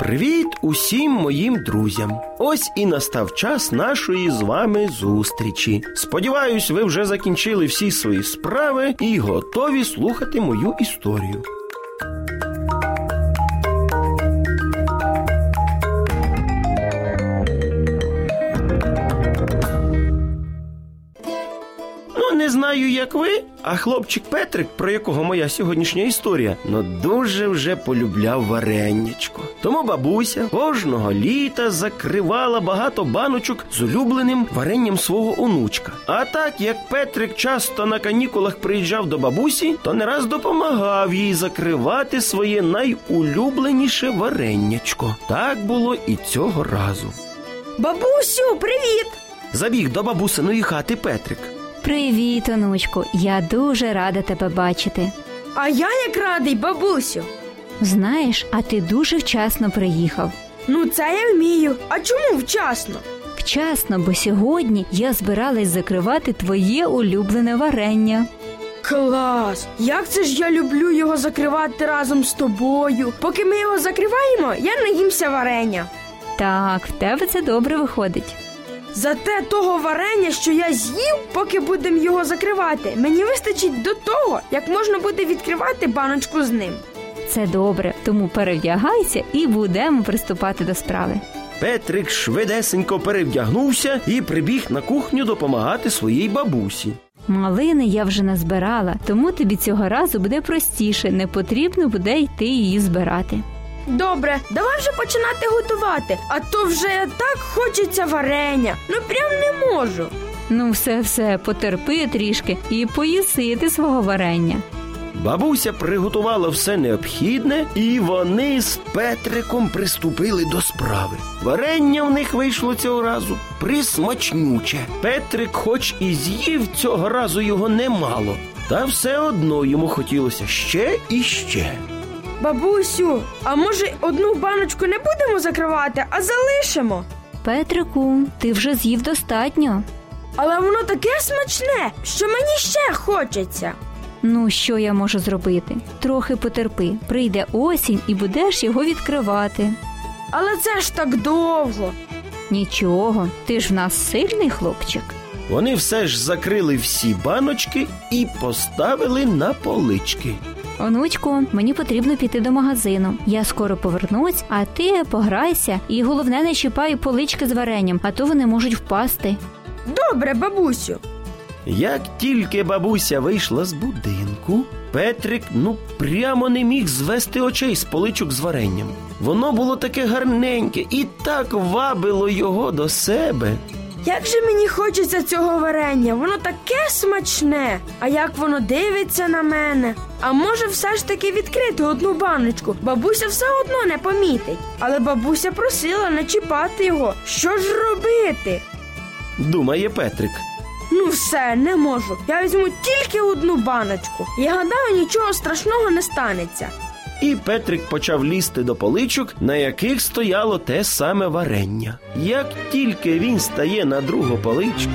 Привіт усім моїм друзям! Ось і настав час нашої з вами зустрічі. Сподіваюсь, ви вже закінчили всі свої справи і готові слухати мою історію. Знаю, як ви, а хлопчик Петрик, про якого моя сьогоднішня історія, ну дуже вже полюбляв вареннячко. Тому бабуся кожного літа закривала багато баночок з улюбленим варенням свого онучка. А так як Петрик часто на канікулах приїжджав до бабусі, то не раз допомагав їй закривати своє найулюбленіше вареннячко. Так було і цього разу. Бабусю, привіт! Забіг до бабусиної хати Петрик. Привіт, онучку. Я дуже рада тебе бачити. А я як радий, бабусю. Знаєш, а ти дуже вчасно приїхав. Ну, це я вмію. А чому вчасно? Вчасно, бо сьогодні я збиралась закривати твоє улюблене варення. Клас! Як це ж я люблю його закривати разом з тобою. Поки ми його закриваємо, я наїмся варення. Так, в тебе це добре виходить. Зате того варення, що я з'їв, поки будемо його закривати, мені вистачить до того, як можна буде відкривати баночку з ним. Це добре, тому перевдягайся і будемо приступати до справи. Петрик швидесенько перевдягнувся і прибіг на кухню допомагати своїй бабусі. Малини я вже назбирала, тому тобі цього разу буде простіше, не потрібно буде йти її збирати. Добре, давай вже починати готувати, а то вже так хочеться варення. Ну прям не можу. Ну, все, все, потерпи трішки і поїси ти свого варення. Бабуся приготувала все необхідне, і вони з Петриком приступили до справи. Варення в них вийшло цього разу присмачнюче. Петрик, хоч і з'їв цього разу його немало, та все одно йому хотілося ще і ще. Бабусю, а може одну баночку не будемо закривати, а залишимо? Петрику, ти вже з'їв достатньо. Але воно таке смачне, що мені ще хочеться. Ну, що я можу зробити? Трохи потерпи. Прийде осінь і будеш його відкривати. Але це ж так довго. Нічого, ти ж в нас сильний хлопчик. Вони все ж закрили всі баночки і поставили на полички. Онучку, мені потрібно піти до магазину. Я скоро повернусь, а ти пограйся і головне не чіпай полички з варенням, а то вони можуть впасти. Добре, бабусю. Як тільки бабуся вийшла з будинку, Петрик ну прямо не міг звести очей з поличок з варенням. Воно було таке гарненьке і так вабило його до себе. Як же мені хочеться цього варення, воно таке смачне. А як воно дивиться на мене? А може, все ж таки відкрити одну баночку? Бабуся все одно не помітить. Але бабуся просила не чіпати його. Що ж робити? Думає Петрик. Ну все, не можу. Я візьму тільки одну баночку. Я гадаю, нічого страшного не станеться. І Петрик почав лізти до поличок, на яких стояло те саме варення. Як тільки він стає на другу поличку,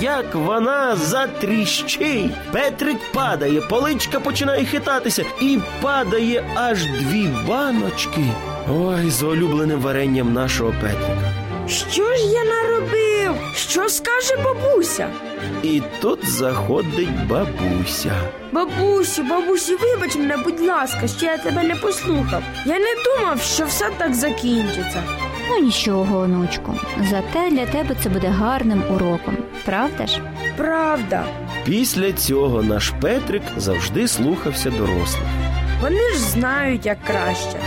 як вона затріщить, Петрик падає, поличка починає хитатися і падає аж дві баночки. Ой, з улюбленим варенням нашого Петрика. Що ж я наробив? Що скаже бабуся? І тут заходить бабуся. Бабусю, бабусю, вибач мене, будь ласка, що я тебе не послухав. Я не думав, що все так закінчиться. Ну нічого, онучку. Зате для тебе це буде гарним уроком, правда ж? Правда. Після цього наш Петрик завжди слухався дорослих. Вони ж знають, як краще.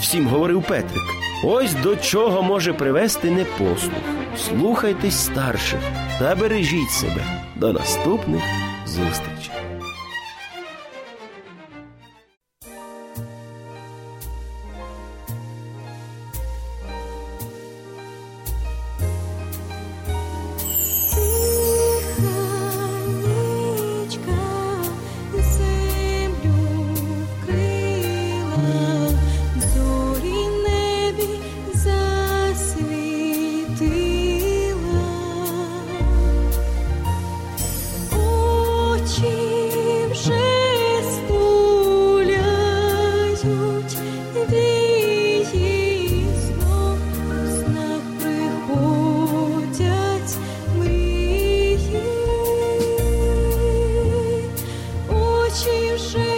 Всім говорив Петрик. Ось до чого може привести непослух. Слухайтесь старших та бережіть себе. До наступних зустрічей. 情水